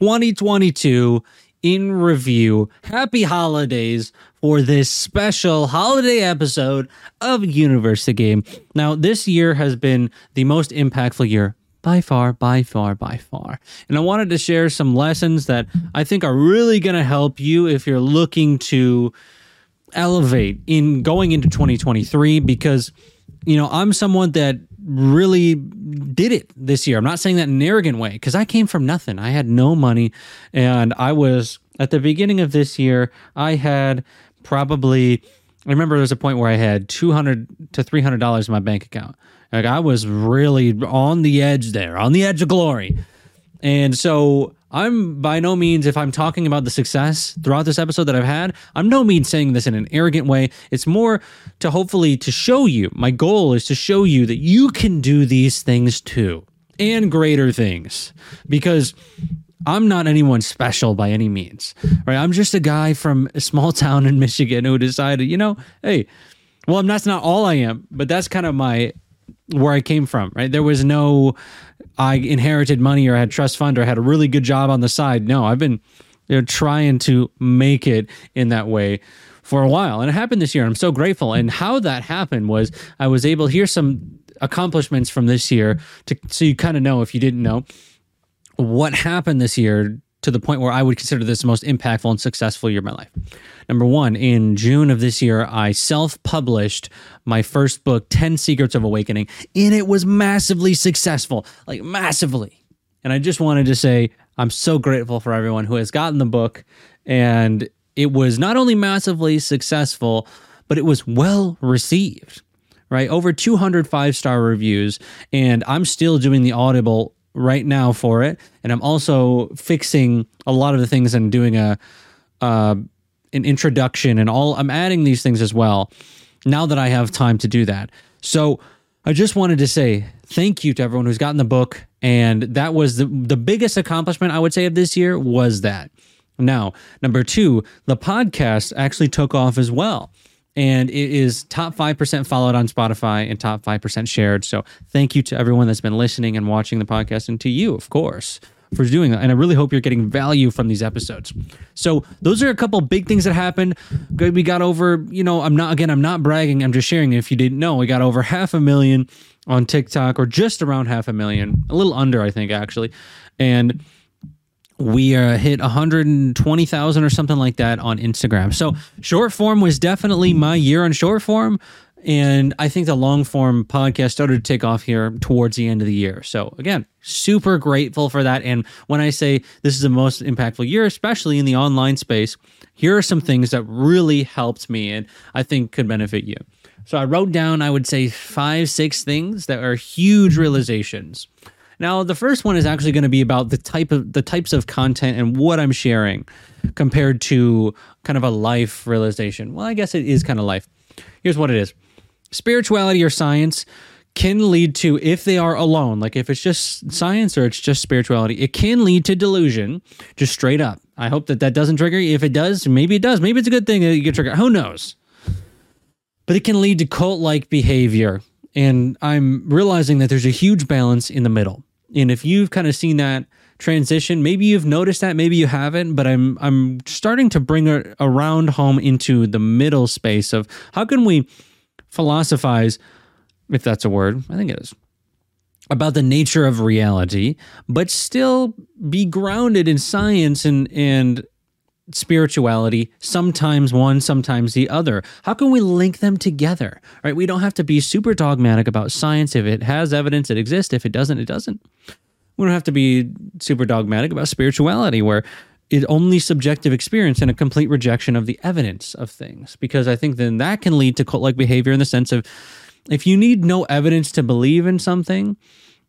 2022 in review. Happy holidays for this special holiday episode of Universe the Game. Now, this year has been the most impactful year by far, by far, by far. And I wanted to share some lessons that I think are really going to help you if you're looking to elevate in going into 2023 because you know, I'm someone that really did it this year. I'm not saying that in an arrogant way because I came from nothing. I had no money and I was at the beginning of this year, I had probably I remember there was a point where I had 200 to 300 dollars in my bank account. Like I was really on the edge there, on the edge of glory. And so I'm by no means, if I'm talking about the success throughout this episode that I've had, I'm no means saying this in an arrogant way. It's more to hopefully to show you. My goal is to show you that you can do these things too and greater things because I'm not anyone special by any means, right? I'm just a guy from a small town in Michigan who decided, you know, hey, well, that's not all I am, but that's kind of my where I came from, right? There was no I inherited money or I had trust fund or had a really good job on the side. No, I've been you know, trying to make it in that way for a while. And it happened this year. I'm so grateful. And how that happened was I was able hear some accomplishments from this year to so you kind of know if you didn't know what happened this year to the point where I would consider this the most impactful and successful year of my life. Number one, in June of this year, I self published my first book, 10 Secrets of Awakening, and it was massively successful, like massively. And I just wanted to say, I'm so grateful for everyone who has gotten the book. And it was not only massively successful, but it was well received, right? Over 200 five star reviews. And I'm still doing the Audible right now for it, and I'm also fixing a lot of the things and doing a uh, an introduction and all. I'm adding these things as well now that I have time to do that. So I just wanted to say thank you to everyone who's gotten the book, and that was the the biggest accomplishment I would say of this year was that. Now, number two, the podcast actually took off as well and it is top 5% followed on Spotify and top 5% shared. So thank you to everyone that's been listening and watching the podcast and to you, of course, for doing that. And I really hope you're getting value from these episodes. So those are a couple big things that happened. We got over, you know, I'm not, again, I'm not bragging. I'm just sharing. If you didn't know, we got over half a million on TikTok or just around half a million, a little under, I think, actually. And we uh, hit 120,000 or something like that on Instagram. So short form was definitely my year on short form. And I think the long form podcast started to take off here towards the end of the year. So again, super grateful for that. And when I say this is the most impactful year, especially in the online space, here are some things that really helped me and I think could benefit you. So I wrote down, I would say five, six things that are huge realizations. Now, the first one is actually going to be about the type of the types of content and what I'm sharing compared to kind of a life realization. Well, I guess it is kind of life. Here's what it is. Spirituality or science can lead to if they are alone, like if it's just science or it's just spirituality, it can lead to delusion, just straight up. I hope that that doesn't trigger you. If it does, maybe it does. Maybe it's a good thing that you get triggered. Who knows? But it can lead to cult like behavior. And I'm realizing that there's a huge balance in the middle. And if you've kind of seen that transition, maybe you've noticed that, maybe you haven't, but I'm I'm starting to bring it around home into the middle space of how can we philosophize, if that's a word, I think it is, about the nature of reality, but still be grounded in science and and spirituality, sometimes one, sometimes the other. How can we link them together? Right? We don't have to be super dogmatic about science. If it has evidence, it exists. If it doesn't, it doesn't. We don't have to be super dogmatic about spirituality, where it's only subjective experience and a complete rejection of the evidence of things. Because I think then that can lead to cult like behavior in the sense of if you need no evidence to believe in something,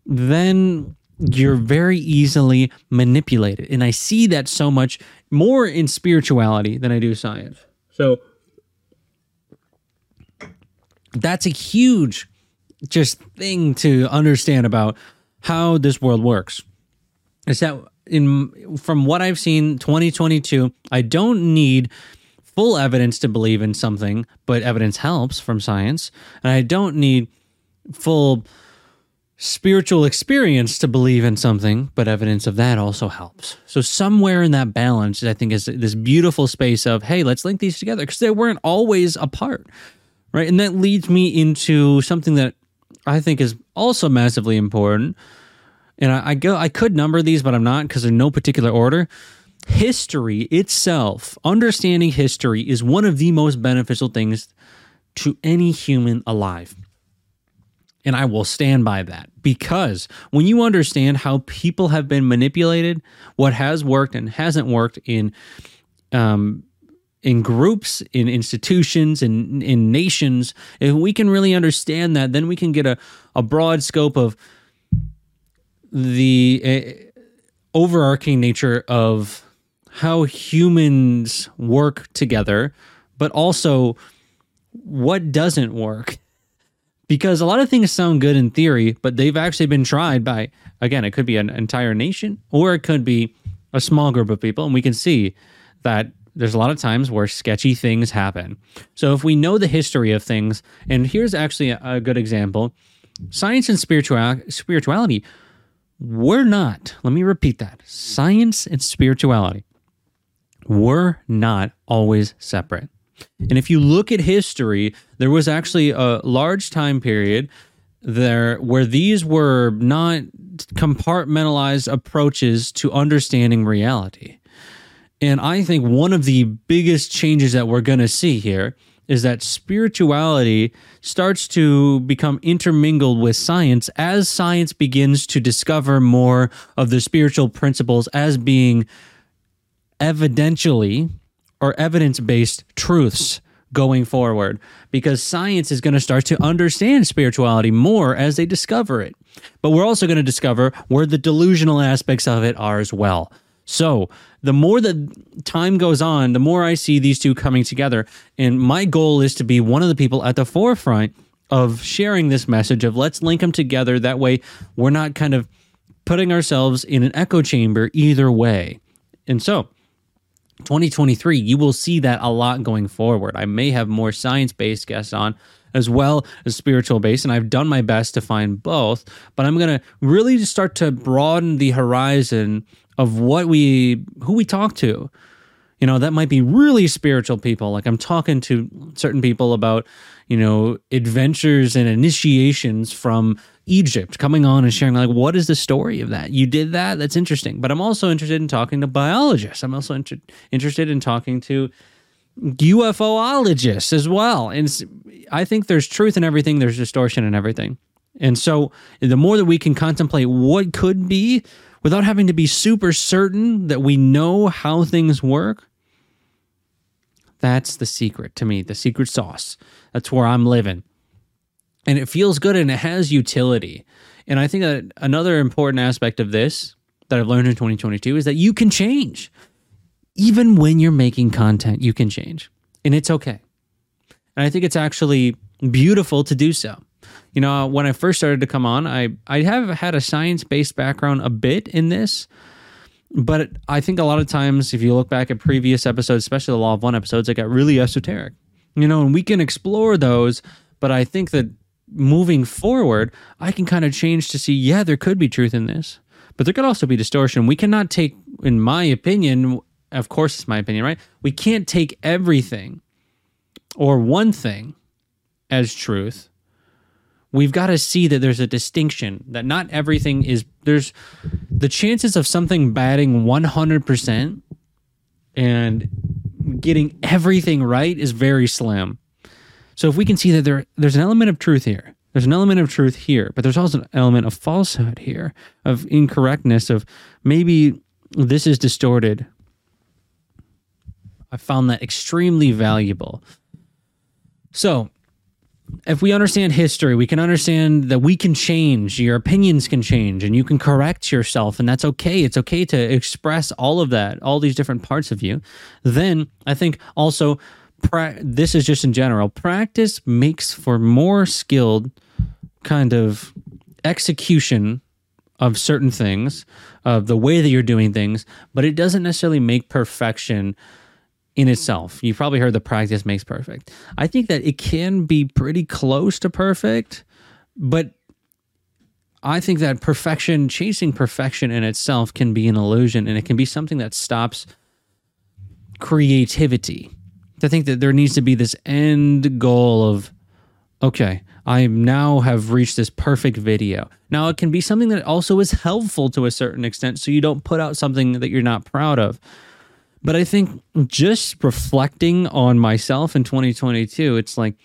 then you're very easily manipulated. And I see that so much more in spirituality than I do science. So that's a huge just thing to understand about how this world works. Is that in from what I've seen 2022, I don't need full evidence to believe in something, but evidence helps from science. And I don't need full spiritual experience to believe in something, but evidence of that also helps. So somewhere in that balance, I think is this beautiful space of, hey, let's link these together because they weren't always apart. Right. And that leads me into something that I think is also massively important. And I, I go I could number these, but I'm not because in no particular order. History itself, understanding history is one of the most beneficial things to any human alive. And I will stand by that because when you understand how people have been manipulated, what has worked and hasn't worked in um, in groups, in institutions, in in nations, if we can really understand that, then we can get a, a broad scope of the uh, overarching nature of how humans work together, but also what doesn't work because a lot of things sound good in theory, but they've actually been tried by, again, it could be an entire nation or it could be a small group of people. And we can see that there's a lot of times where sketchy things happen. So if we know the history of things, and here's actually a, good example science and spiritual, spirituality were not, let me repeat that science and spirituality were not always separate. And if you look at history, there was actually a large time period there where these were not compartmentalized approaches to understanding reality. And I think one of the biggest changes that we're going to see here is that spirituality starts to become intermingled with science as science begins to discover more of the spiritual principles as being evidentially or evidence based truths going forward because science is going to start to understand spirituality more as they discover it. But we're also going to discover where the delusional aspects of it are as well. So, the more that time goes on, the more I see these two coming together. And my goal is to be one of the people at the forefront of sharing this message of let's link them together. That way, we're not kind of putting ourselves in an echo chamber either way. And so, 2023, you will see that a lot going forward. I may have more science based guests on as well as spiritual based, and I've done my best to find both, but I'm going to really start to broaden the horizon of what we, who we talk to. You know, that might be really spiritual people. Like I'm talking to certain people about, you know, adventures and initiations from Egypt, coming on and sharing like what is the story of that? You did that? That's interesting. But I'm also interested in talking to biologists. I'm also inter- interested in talking to UFOologists as well. And I think there's truth in everything, there's distortion in everything. And so the more that we can contemplate what could be without having to be super certain that we know how things work, that's the secret to me, the secret sauce. That's where I'm living and it feels good and it has utility. And I think that another important aspect of this that I've learned in 2022 is that you can change. Even when you're making content, you can change. And it's okay. And I think it's actually beautiful to do so. You know, when I first started to come on, I, I have had a science based background a bit in this. But I think a lot of times, if you look back at previous episodes, especially the Law of One episodes, it got really esoteric. You know, and we can explore those. But I think that moving forward, I can kind of change to see, yeah, there could be truth in this, but there could also be distortion. We cannot take, in my opinion, of course, it's my opinion, right? We can't take everything or one thing as truth. We've got to see that there's a distinction, that not everything is, there's the chances of something batting 100% and getting everything right is very slim. So if we can see that there there's an element of truth here, there's an element of truth here, but there's also an element of falsehood here, of incorrectness, of maybe this is distorted. I found that extremely valuable. So, if we understand history, we can understand that we can change, your opinions can change, and you can correct yourself, and that's okay. It's okay to express all of that, all these different parts of you. Then I think also pra- this is just in general. Practice makes for more skilled kind of execution of certain things, of the way that you're doing things, but it doesn't necessarily make perfection in itself. You've probably heard the practice makes perfect. I think that it can be pretty close to perfect, but I think that perfection, chasing perfection in itself, can be an illusion and it can be something that stops creativity. To think that there needs to be this end goal of, okay, I now have reached this perfect video. Now, it can be something that also is helpful to a certain extent, so you don't put out something that you're not proud of. But I think just reflecting on myself in 2022, it's like,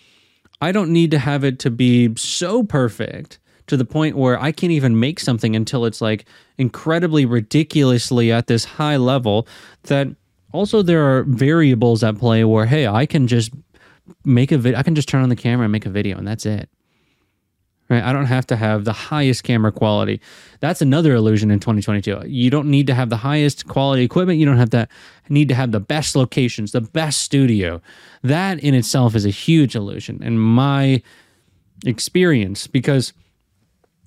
I don't need to have it to be so perfect to the point where I can't even make something until it's like incredibly ridiculously at this high level that also there are variables at play where hey, I can just make a video I can just turn on the camera and make a video and that's it. Right? I don't have to have the highest camera quality. That's another illusion in 2022. You don't need to have the highest quality equipment. You don't have to need to have the best locations, the best studio. That in itself is a huge illusion in my experience because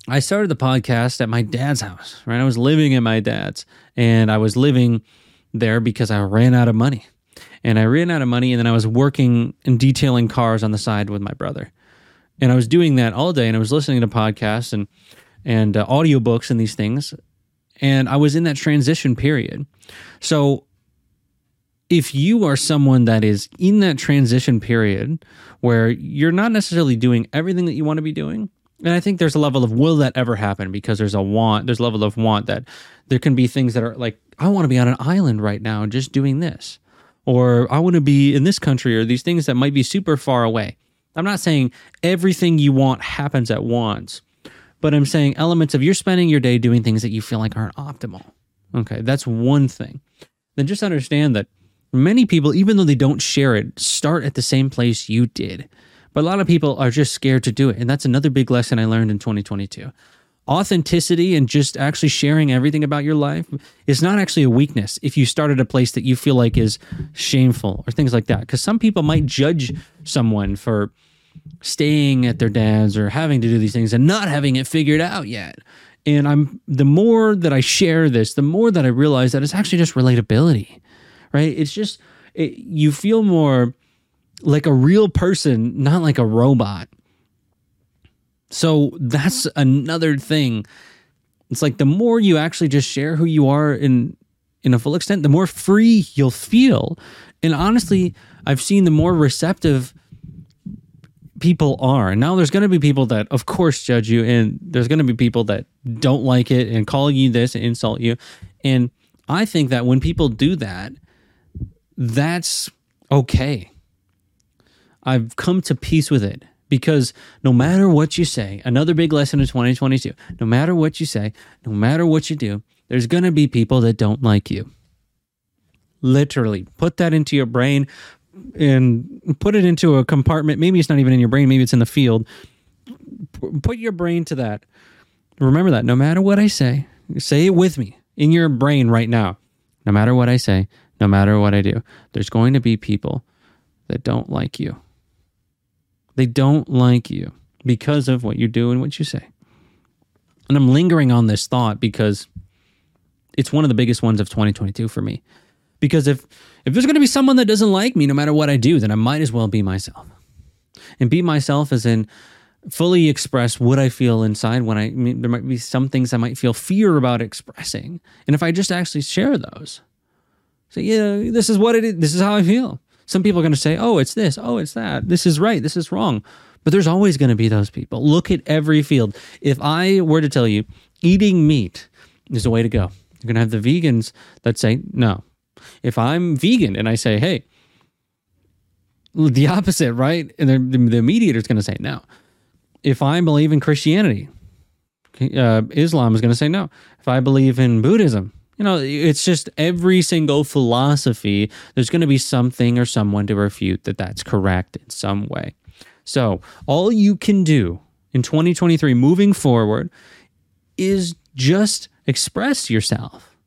I started the podcast at my dad's house, right? I was living at my dad's and I was living there because I ran out of money. And I ran out of money and then I was working and detailing cars on the side with my brother. And I was doing that all day and I was listening to podcasts and and uh, audiobooks and these things. And I was in that transition period. So if you are someone that is in that transition period where you're not necessarily doing everything that you want to be doing, and I think there's a level of will that ever happen because there's a want, there's a level of want that there can be things that are like, I want to be on an island right now just doing this. Or I want to be in this country or these things that might be super far away. I'm not saying everything you want happens at once, but I'm saying elements of you're spending your day doing things that you feel like aren't optimal. Okay, that's one thing. Then just understand that many people, even though they don't share it, start at the same place you did. But a lot of people are just scared to do it. And that's another big lesson I learned in 2022. Authenticity and just actually sharing everything about your life is not actually a weakness if you start at a place that you feel like is shameful or things like that. Because some people might judge someone for staying at their dad's or having to do these things and not having it figured out yet. And I'm the more that I share this, the more that I realize that it's actually just relatability, right? It's just it, you feel more like a real person, not like a robot. So that's mm-hmm. another thing. It's like the more you actually just share who you are in in a full extent, the more free you'll feel. And honestly, I've seen the more receptive people are. Now there's going to be people that of course judge you and there's going to be people that don't like it and call you this and insult you. And I think that when people do that, that's okay I've come to peace with it because no matter what you say, another big lesson in 2022, no matter what you say, no matter what you do, there's going to be people that don't like you. Literally, put that into your brain and put it into a compartment. Maybe it's not even in your brain, maybe it's in the field. Put your brain to that. Remember that no matter what I say, say it with me in your brain right now. No matter what I say, no matter what I do, there's going to be people that don't like you. They don't like you because of what you do and what you say. And I'm lingering on this thought because it's one of the biggest ones of 2022 for me. Because if if there's going to be someone that doesn't like me no matter what I do, then I might as well be myself. And be myself as in fully express what I feel inside when I, I mean, there might be some things I might feel fear about expressing. And if I just actually share those, say, yeah, this is what it is, this is how I feel. Some people are going to say, oh, it's this, oh, it's that, this is right, this is wrong. But there's always going to be those people. Look at every field. If I were to tell you eating meat is the way to go, you're going to have the vegans that say no. If I'm vegan and I say, hey, the opposite, right? And the, the mediator is going to say no. If I believe in Christianity, uh, Islam is going to say no. If I believe in Buddhism, you know, it's just every single philosophy, there's going to be something or someone to refute that that's correct in some way. So, all you can do in 2023 moving forward is just express yourself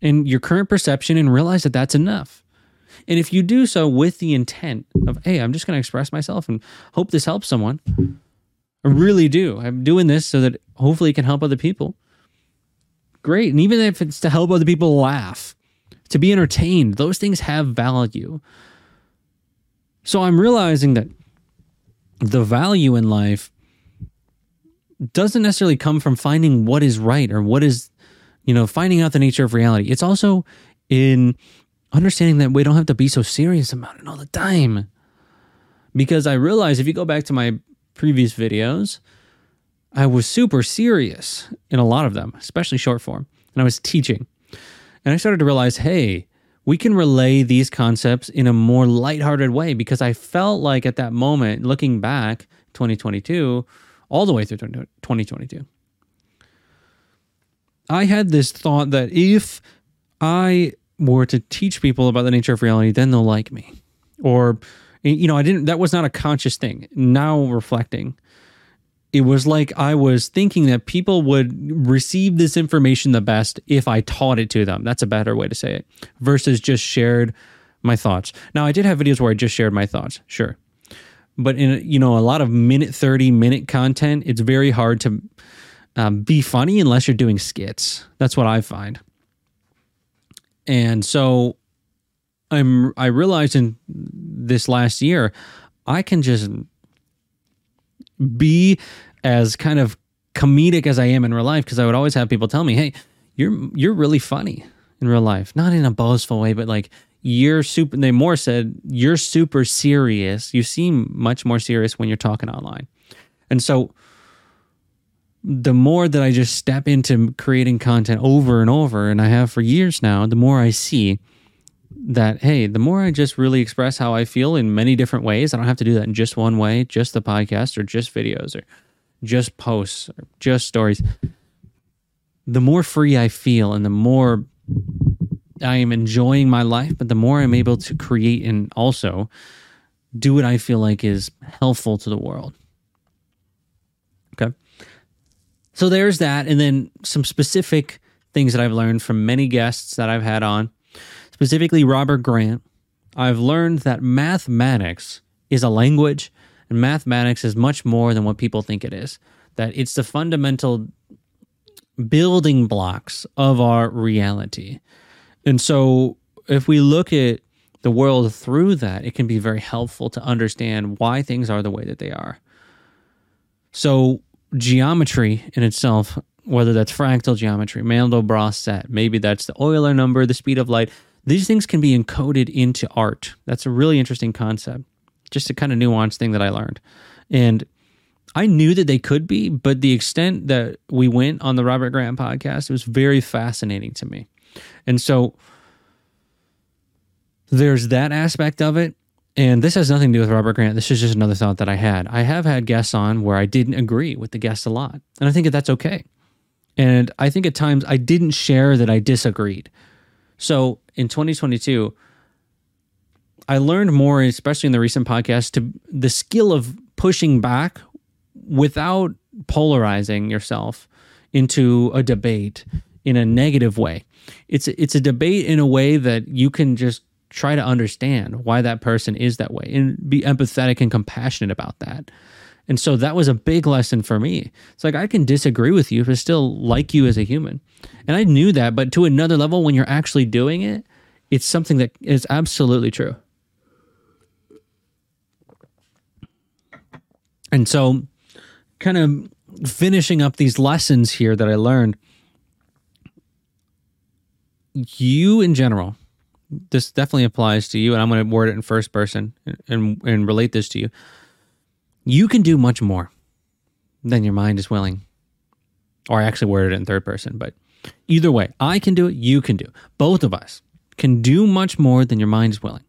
in your current perception and realize that that's enough. And if you do so with the intent of, hey, I'm just going to express myself and hope this helps someone, I really do. I'm doing this so that hopefully it can help other people great. And even if it's to help other people laugh, to be entertained, those things have value. So I'm realizing that the value in life doesn't necessarily come from finding what is right or what is, you know, finding out the nature of reality. It's also in understanding that we don't have to be so serious about it all the time. Because I realize if you go back to my previous videos, I was super serious in a lot of them, especially short form, and I was teaching. And I started to realize, hey, we can relay these concepts in a more lighthearted way because I felt like at that moment, looking back, 2022, all the way through 2022, I had this thought that if I were to teach people about the nature of reality, then they'll like me. Or, you know, I didn't, that was not a conscious thing. Now reflecting, it was like I was thinking that people would receive this information the best if I taught it to them. That's a better way to say it versus just shared my thoughts. Now, I did have videos where I just shared my thoughts, sure. But in you know a lot of minute 30 minute content, it's very hard to um, be funny unless you're doing skits. That's what I find. And so I'm I realized in this last year I can just be as kind of comedic as I am in real life because I would always have people tell me, "Hey, you're you're really funny in real life." Not in a boastful way, but like you're super they more said, "You're super serious. You seem much more serious when you're talking online." And so the more that I just step into creating content over and over and I have for years now, the more I see that hey, the more I just really express how I feel in many different ways, I don't have to do that in just one way, just the podcast or just videos or just posts or just stories. The more free I feel and the more I am enjoying my life, but the more I'm able to create and also do what I feel like is helpful to the world. Okay. So there's that. And then some specific things that I've learned from many guests that I've had on specifically Robert Grant, I've learned that mathematics is a language and mathematics is much more than what people think it is. That it's the fundamental building blocks of our reality. And so if we look at the world through that, it can be very helpful to understand why things are the way that they are. So, geometry in itself, whether that's fractal geometry, Mandelbrot set, maybe that's the Euler number, the speed of light, these things can be encoded into art. That's a really interesting concept. Just a kind of nuanced thing that I learned. And I knew that they could be, but the extent that we went on the Robert Grant podcast, it was very fascinating to me. And so there's that aspect of it. And this has nothing to do with Robert Grant. This is just another thought that I had. I have had guests on where I didn't agree with the guests a lot. And I think that that's okay. And I think at times I didn't share that I disagreed. So in 2022, I learned more, especially in the recent podcast, to the skill of pushing back without polarizing yourself into a debate in a negative way. It's it's a debate in a way that you can just try to understand why that person is that way and be empathetic and compassionate about that. And so that was a big lesson for me. It's like I can disagree with you, but still like you as a human. And I knew that, but to another level, when you're actually doing it, it's something that is absolutely true. And so, kind of finishing up these lessons here that I learned, you in general, this definitely applies to you, and I'm going to word it in first person and, and, and relate this to you you can do much more than your mind is willing. Or I actually worded it in third person, but either way, I can do it, you can do. Both of us can do much more than your mind is willing.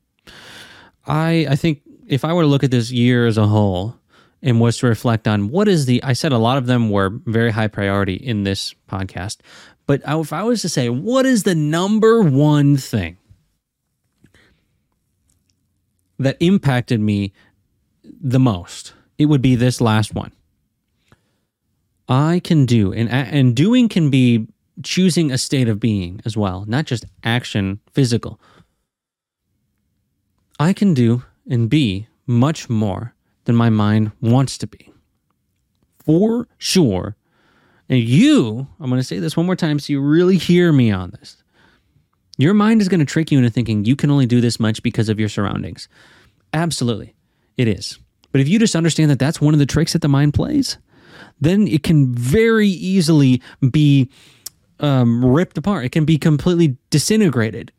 I I think if I were to look at this year as a whole and was to reflect on what is the I said a lot of them were very high priority in this podcast, but if I was to say what is the number one thing that impacted me the most it would be this last one. I can do, and and doing can be choosing a state of being as well, not just action, physical. I can do and be much more than my mind wants to be. For sure. And you, I'm going to say this one more time so you really hear me on this. Your mind is going to trick you into thinking you can only do this much because of your surroundings. Absolutely, it is. But if you just understand that that's one of the tricks that the mind plays, then it can very easily be um, ripped apart. It can be completely disintegrated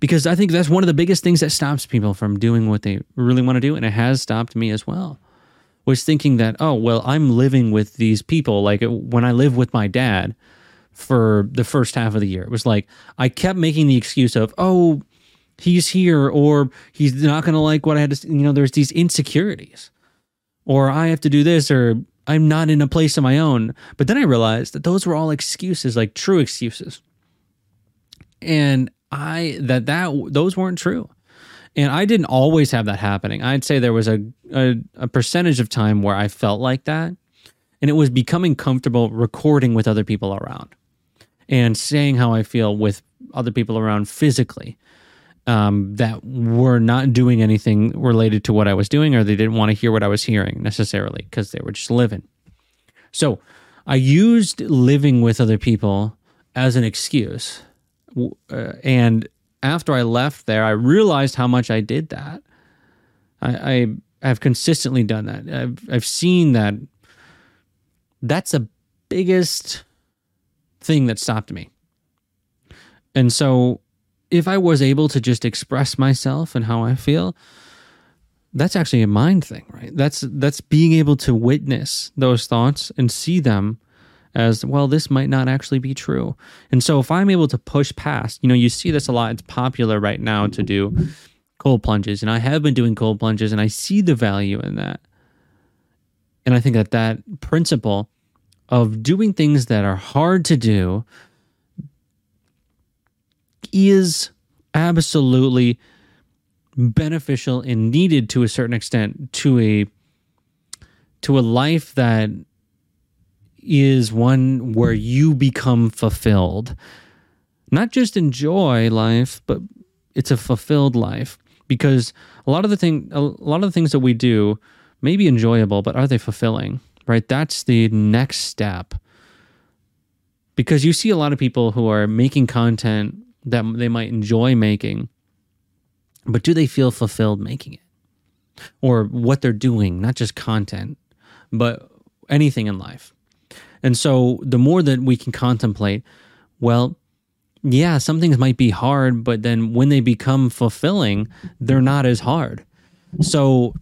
because I think that's one of the biggest things that stops people from doing what they really want to do. And it has stopped me as well. Was thinking that, oh, well, I'm living with these people. Like when I live with my dad for the first half of the year, it was like I kept making the excuse of, oh, he's here or he's not going to like what I had to, you know, there's these insecurities or I have to do this or I'm not in a place of my own. But then I realized that those were all excuses, like true excuses. And I that that those weren't true. And I didn't always have that happening. I'd say there was a, a, a percentage of time where I felt like that. And it was becoming comfortable recording with other people around and saying how I feel with other people around physically um, that were not doing anything related to what I was doing, or they didn't want to hear what I was hearing necessarily because they were just living. So I used living with other people as an excuse. Uh, and after I left there, I realized how much I did that. I, I have consistently done that. I've, I've seen that that's the biggest thing that stopped me. And so if I was able to just express myself and how I feel, that's actually a mind thing, right? That's that's being able to witness those thoughts and see them as well this might not actually be true. And so if I'm able to push past, you know, you see this a lot. It's popular right now to do cold plunges and I have been doing cold plunges and I see the value in that. And I think that that principle of doing things that are hard to do is absolutely beneficial and needed to a certain extent to a to a life that is one where you become fulfilled. Not just enjoy life but it's a fulfilled life because a lot of the thing a lot of the things that we do may be enjoyable but are they fulfilling right? That's the next step. Because you see a lot of people who are making content that they might enjoy making, but do they feel fulfilled making it? Or what they're doing, not just content, but anything in life. And so the more that we can contemplate, well, yeah, some things might be hard, but then when they become fulfilling, they're not as hard. So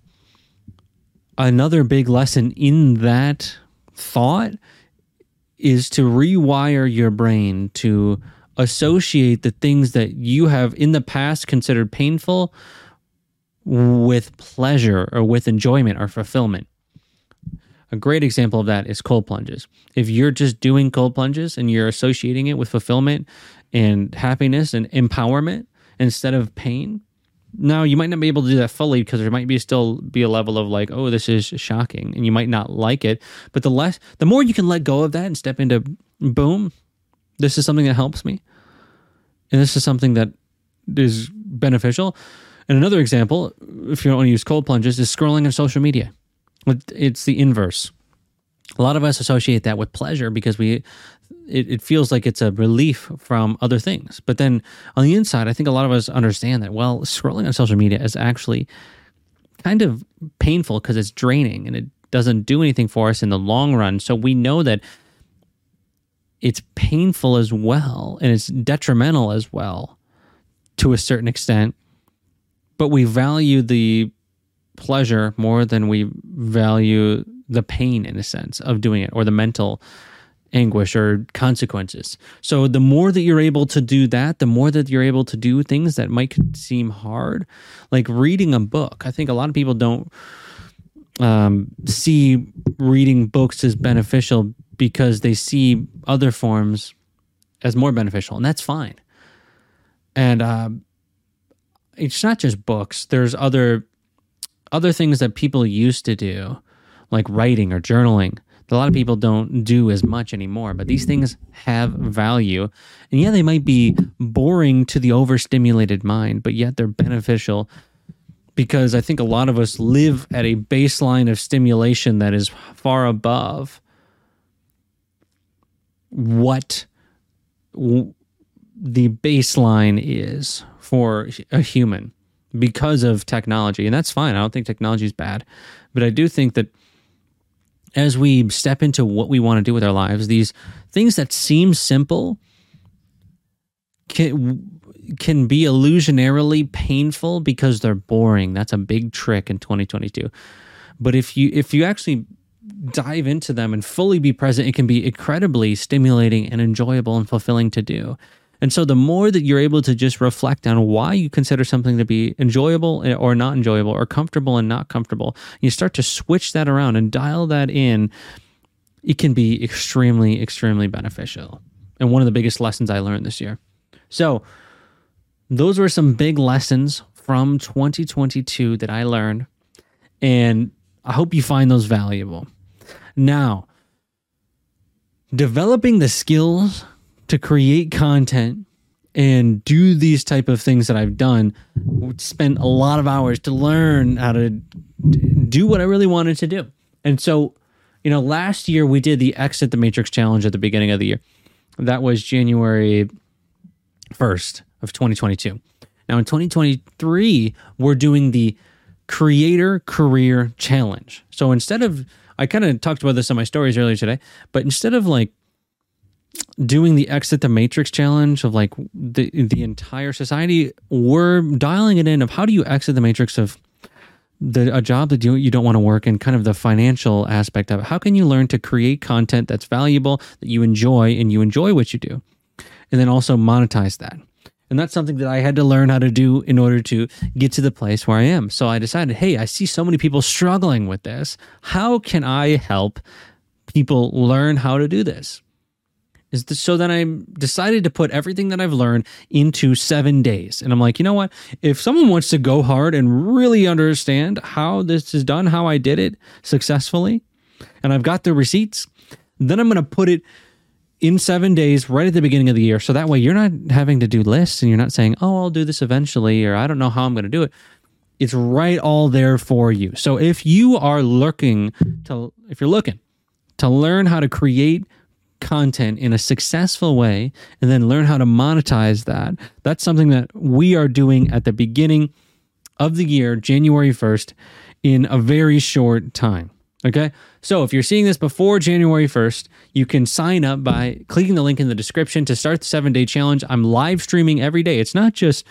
another big lesson in that thought is to rewire your brain to associate the things that you have in the past considered painful with pleasure or with enjoyment or fulfillment. A great example of that is cold plunges. If you're just doing cold plunges and you're associating it with fulfillment and happiness and empowerment instead of pain, now you might not be able to do that fully because there might be still be a level of like, oh, this is shocking, and you might not like it. But the less, the more you can let go of that and step into boom, this is something that helps me. And this is something that is beneficial. And another example, if you don't want to use cold plunges, is scrolling on social media. It's the inverse. A lot of us associate that with pleasure because we it, it feels like it's a relief from other things. But then on the inside, I think a lot of us understand that, well, scrolling on social media is actually kind of painful because it's draining and it doesn't do anything for us in the long run. So we know that it's painful as well and it's detrimental as well to a certain extent but we value the pleasure more than we value the pain in a sense of doing it or the mental anguish or consequences. So the more that you're able to do that the more that you're able to do things that might seem hard like reading a book. I think a lot of people don't um, see reading books as beneficial because they see other forms as more beneficial, and that's fine. And uh, it's not just books. There's other other things that people used to do, like writing or journaling. A lot of people don't do as much anymore. But these things have value, and yeah, they might be boring to the overstimulated mind, but yet they're beneficial because I think a lot of us live at a baseline of stimulation that is far above what w- the baseline is for a human because of technology. And that's fine. I don't think technology is bad. But I do think that as we step into what we want to do with our lives, these things that seem simple can can be illusionarily painful because they're boring. That's a big trick in 2022. But if you if you actually dive into them and fully be present, it can be incredibly stimulating and enjoyable and fulfilling to do. And so the more that you're able to just reflect on why you consider something to be enjoyable eh, or not enjoyable or comfortable and not comfortable, you start to switch that around and dial that in, it can be extremely, extremely beneficial. And one of the biggest lessons I learned this year. So, those were some big lessons from 2022 that I learned. And I hope you find those valuable. Now, developing the skills to create content and do these type of things that I've done spent a lot of hours to learn how to do what I really wanted to do. And so, you know, last year we did the Exit the Matrix challenge at the beginning of the year. That was January 1st of 2022. Now in 2023, we're doing the Creator Career Challenge. So instead of I kind of talked about this in my stories earlier today, but instead of like doing the exit the matrix challenge of like the the entire society we're dialing it in of how do you exit the matrix of the a job that you you don't want to work and kind of the financial aspect of it how can you learn to create content that's valuable that you enjoy and you enjoy what you do and then also monetize that and that's something that I had to learn how to do in order to get to the place where I am. So I decided, hey, I see so many people struggling with this. How can I help people learn how to do this? is this, so then I decided to put everything that I've learned into seven days. And I'm like, you know what? If someone wants to go hard and really understand how this is done, how I did it successfully, and I've got the receipts, then I'm going to put it in seven days right at the beginning of the year. So that way you're not having to do lists and you're not saying, oh, I'll do this eventually, or I don't know how I'm going to do it. It's right all there for you. So if you are looking to, if you're looking to learn how to create content in a successful way and then learn how to monetize that. That's something that we are doing at the beginning of the year, January 1st, in a very short time. Okay. So if you're seeing this before January 1st, you can sign up by clicking the link in the description to start the seven day challenge. I'm live streaming every day. It's not just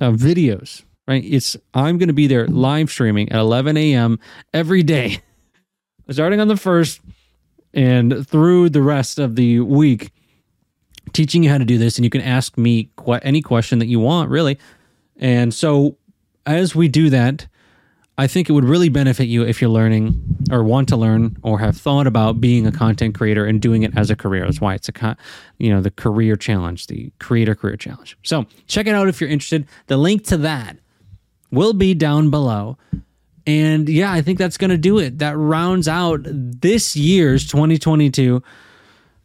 uh, videos, right? It's, I'm going to be there live streaming at 11 a.m. every day, starting on the first and through the rest of the week teaching you how to do this and you can ask me qu- any question that you want really and so as we do that i think it would really benefit you if you're learning or want to learn or have thought about being a content creator and doing it as a career that's why it's a you know the career challenge the creator career challenge so check it out if you're interested the link to that will be down below and yeah, I think that's going to do it. That rounds out this year's 2022.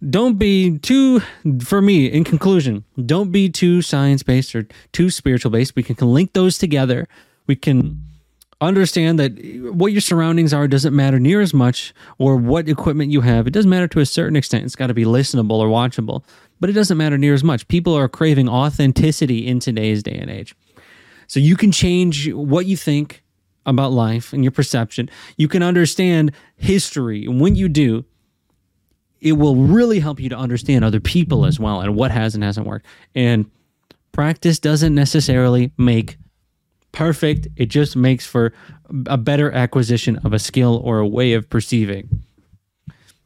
Don't be too, for me, in conclusion, don't be too science based or too spiritual based. We can, can link those together. We can understand that what your surroundings are doesn't matter near as much, or what equipment you have. It does matter to a certain extent. It's got to be listenable or watchable, but it doesn't matter near as much. People are craving authenticity in today's day and age. So you can change what you think about life and your perception, you can understand history. And when you do, it will really help you to understand other people as well and what has and hasn't worked. And practice doesn't necessarily make perfect, it just makes for a better acquisition of a skill or a way of perceiving.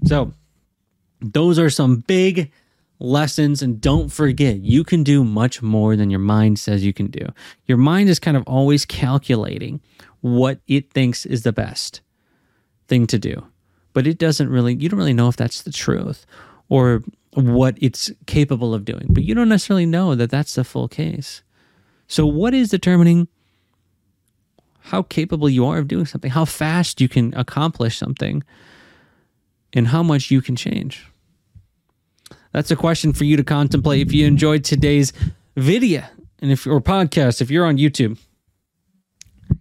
So, those are some big lessons. And don't forget, you can do much more than your mind says you can do. Your mind is kind of always calculating what it thinks is the best thing to do. But it doesn't really, you don't really know if that's the truth or what it's capable of doing. But you don't necessarily know that that's the full case. So, what is determining how capable you are of doing something, how fast you can accomplish something, and how much you can change? That's a question for you to contemplate if you enjoyed today's video and if or podcast if you're on YouTube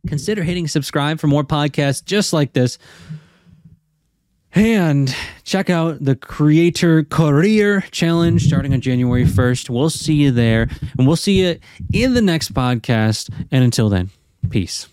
consider hitting subscribe for more podcasts just like this. And check out the Creator Career Challenge starting on January 1st. We'll see you there, and we'll see you in the next podcast. And until then, peace.